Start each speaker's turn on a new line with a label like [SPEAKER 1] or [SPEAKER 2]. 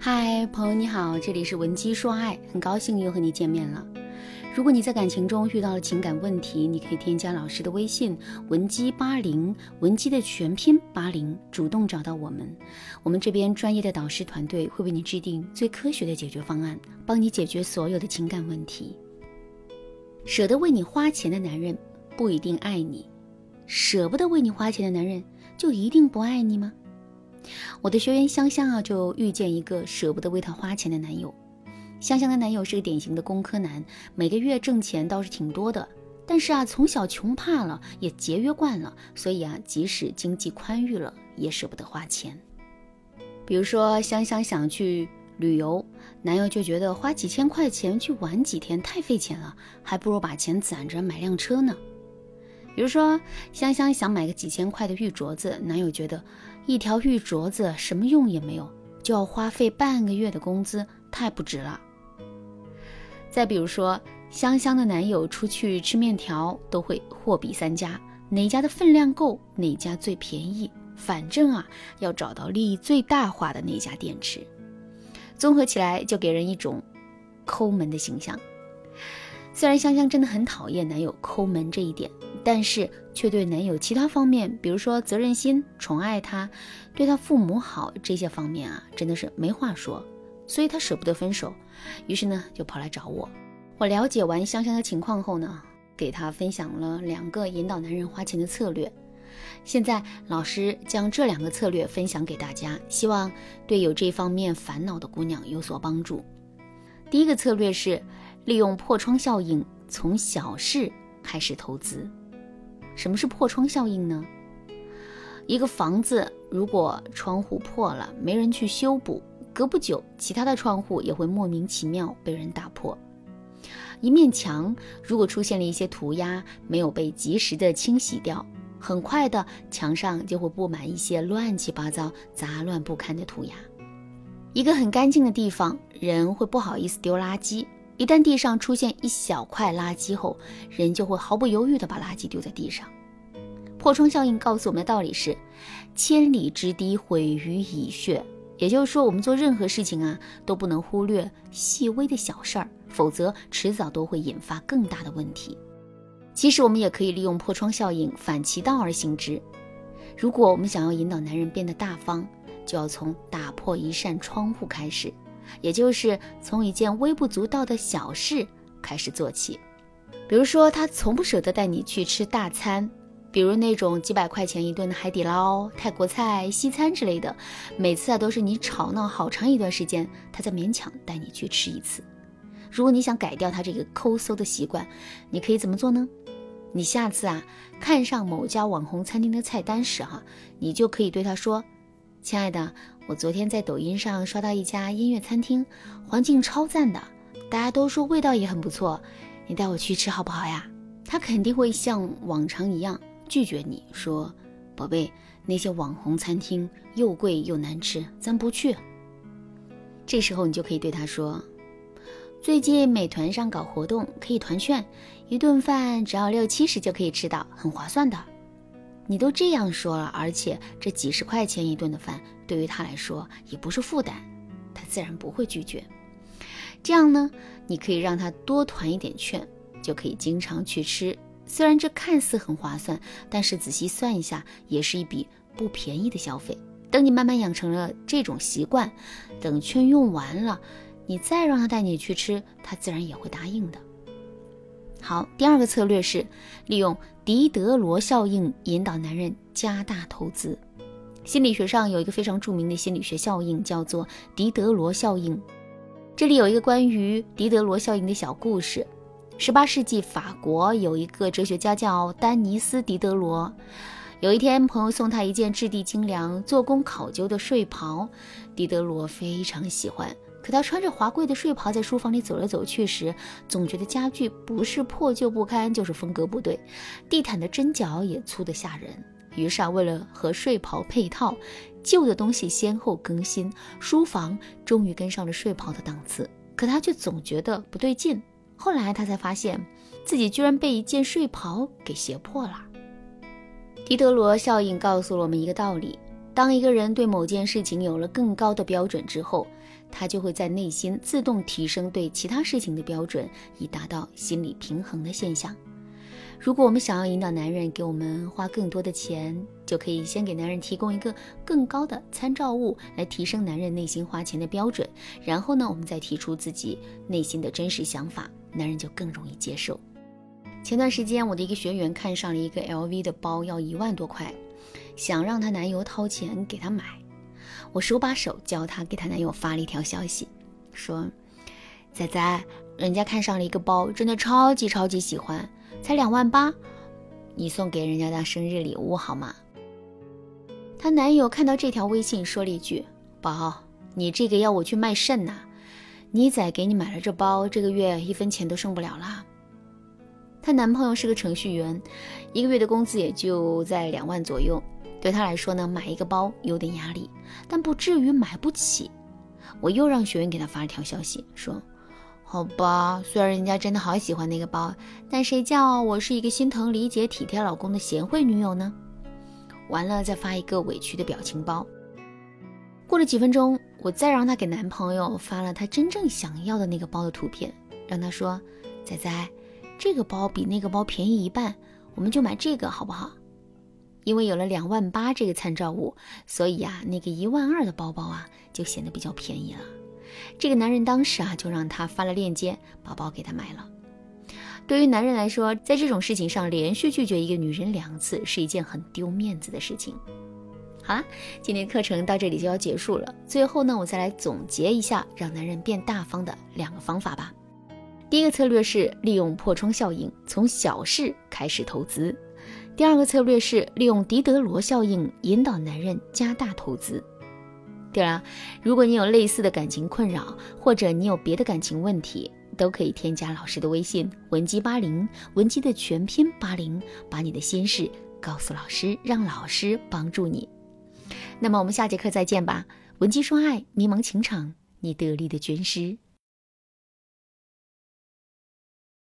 [SPEAKER 1] 嗨，朋友你好，这里是文姬说爱，很高兴又和你见面了。如果你在感情中遇到了情感问题，你可以添加老师的微信文姬八零，文姬的全拼八零，主动找到我们，我们这边专业的导师团队会为你制定最科学的解决方案，帮你解决所有的情感问题。舍得为你花钱的男人不一定爱你，舍不得为你花钱的男人就一定不爱你吗？我的学员香香啊，就遇见一个舍不得为她花钱的男友。香香的男友是个典型的工科男，每个月挣钱倒是挺多的，但是啊，从小穷怕了，也节约惯了，所以啊，即使经济宽裕了，也舍不得花钱。比如说，香香想去旅游，男友就觉得花几千块钱去玩几天太费钱了，还不如把钱攒着买辆车呢。比如说，香香想买个几千块的玉镯子，男友觉得一条玉镯子什么用也没有，就要花费半个月的工资，太不值了。再比如说，香香的男友出去吃面条都会货比三家，哪家的分量够，哪家最便宜，反正啊要找到利益最大化的那家店吃。综合起来就给人一种抠门的形象。虽然香香真的很讨厌男友抠门这一点。但是却对男友其他方面，比如说责任心、宠爱他、对他父母好这些方面啊，真的是没话说，所以她舍不得分手，于是呢就跑来找我。我了解完香香的情况后呢，给她分享了两个引导男人花钱的策略。现在老师将这两个策略分享给大家，希望对有这方面烦恼的姑娘有所帮助。第一个策略是利用破窗效应，从小事开始投资。什么是破窗效应呢？一个房子如果窗户破了，没人去修补，隔不久，其他的窗户也会莫名其妙被人打破。一面墙如果出现了一些涂鸦，没有被及时的清洗掉，很快的墙上就会布满一些乱七八糟、杂乱不堪的涂鸦。一个很干净的地方，人会不好意思丢垃圾。一旦地上出现一小块垃圾后，人就会毫不犹豫地把垃圾丢在地上。破窗效应告诉我们的道理是：千里之堤毁于蚁穴。也就是说，我们做任何事情啊，都不能忽略细微的小事儿，否则迟早都会引发更大的问题。其实，我们也可以利用破窗效应反其道而行之。如果我们想要引导男人变得大方，就要从打破一扇窗户开始。也就是从一件微不足道的小事开始做起，比如说他从不舍得带你去吃大餐，比如那种几百块钱一顿的海底捞、泰国菜、西餐之类的，每次啊都是你吵闹好长一段时间，他才勉强带你去吃一次。如果你想改掉他这个抠搜的习惯，你可以怎么做呢？你下次啊看上某家网红餐厅的菜单时，哈，你就可以对他说：“亲爱的。”我昨天在抖音上刷到一家音乐餐厅，环境超赞的，大家都说味道也很不错，你带我去吃好不好呀？他肯定会像往常一样拒绝你说：“宝贝，那些网红餐厅又贵又难吃，咱不去。”这时候你就可以对他说：“最近美团上搞活动，可以团券，一顿饭只要六七十就可以吃到，很划算的。”你都这样说了，而且这几十块钱一顿的饭对于他来说也不是负担，他自然不会拒绝。这样呢，你可以让他多团一点券，就可以经常去吃。虽然这看似很划算，但是仔细算一下，也是一笔不便宜的消费。等你慢慢养成了这种习惯，等券用完了，你再让他带你去吃，他自然也会答应的。好，第二个策略是利用狄德罗效应引导男人加大投资。心理学上有一个非常著名的心理学效应，叫做狄德罗效应。这里有一个关于狄德罗效应的小故事。十八世纪法国有一个哲学家叫丹尼斯·狄德罗。有一天，朋友送他一件质地精良、做工考究的睡袍，狄德罗非常喜欢。可他穿着华贵的睡袍在书房里走来走去时，总觉得家具不是破旧不堪，就是风格不对，地毯的针脚也粗得吓人。于是啊，为了和睡袍配套，旧的东西先后更新，书房终于跟上了睡袍的档次。可他却总觉得不对劲。后来他才发现自己居然被一件睡袍给胁迫了。狄德罗效应告诉了我们一个道理。当一个人对某件事情有了更高的标准之后，他就会在内心自动提升对其他事情的标准，以达到心理平衡的现象。如果我们想要引导男人给我们花更多的钱，就可以先给男人提供一个更高的参照物，来提升男人内心花钱的标准。然后呢，我们再提出自己内心的真实想法，男人就更容易接受。前段时间，我的一个学员看上了一个 LV 的包，要一万多块，想让她男友掏钱给她买。我手把手教她，给她男友发了一条消息，说：“仔仔，人家看上了一个包，真的超级超级喜欢。”才两万八，你送给人家当生日礼物好吗？她男友看到这条微信，说了一句：“宝，你这个要我去卖肾呐！你仔给你买了这包，这个月一分钱都剩不了了。”她男朋友是个程序员，一个月的工资也就在两万左右，对他来说呢，买一个包有点压力，但不至于买不起。我又让学员给他发了条消息，说。好吧，虽然人家真的好喜欢那个包，但谁叫我是一个心疼、理解、体贴老公的贤惠女友呢？完了，再发一个委屈的表情包。过了几分钟，我再让她给男朋友发了她真正想要的那个包的图片，让他说：“仔仔，这个包比那个包便宜一半，我们就买这个好不好？因为有了两万八这个参照物，所以啊，那个一万二的包包啊，就显得比较便宜了。”这个男人当时啊，就让他发了链接，把包给他买了。对于男人来说，在这种事情上连续拒绝一个女人两次，是一件很丢面子的事情。好了，今天课程到这里就要结束了。最后呢，我再来总结一下让男人变大方的两个方法吧。第一个策略是利用破窗效应，从小事开始投资；第二个策略是利用狄德罗效应，引导男人加大投资。对了，如果你有类似的感情困扰，或者你有别的感情问题，都可以添加老师的微信文姬八零，文姬的全拼八零，把你的心事告诉老师，让老师帮助你。那么我们下节课再见吧，文姬说爱，迷茫情场，你得力的军师。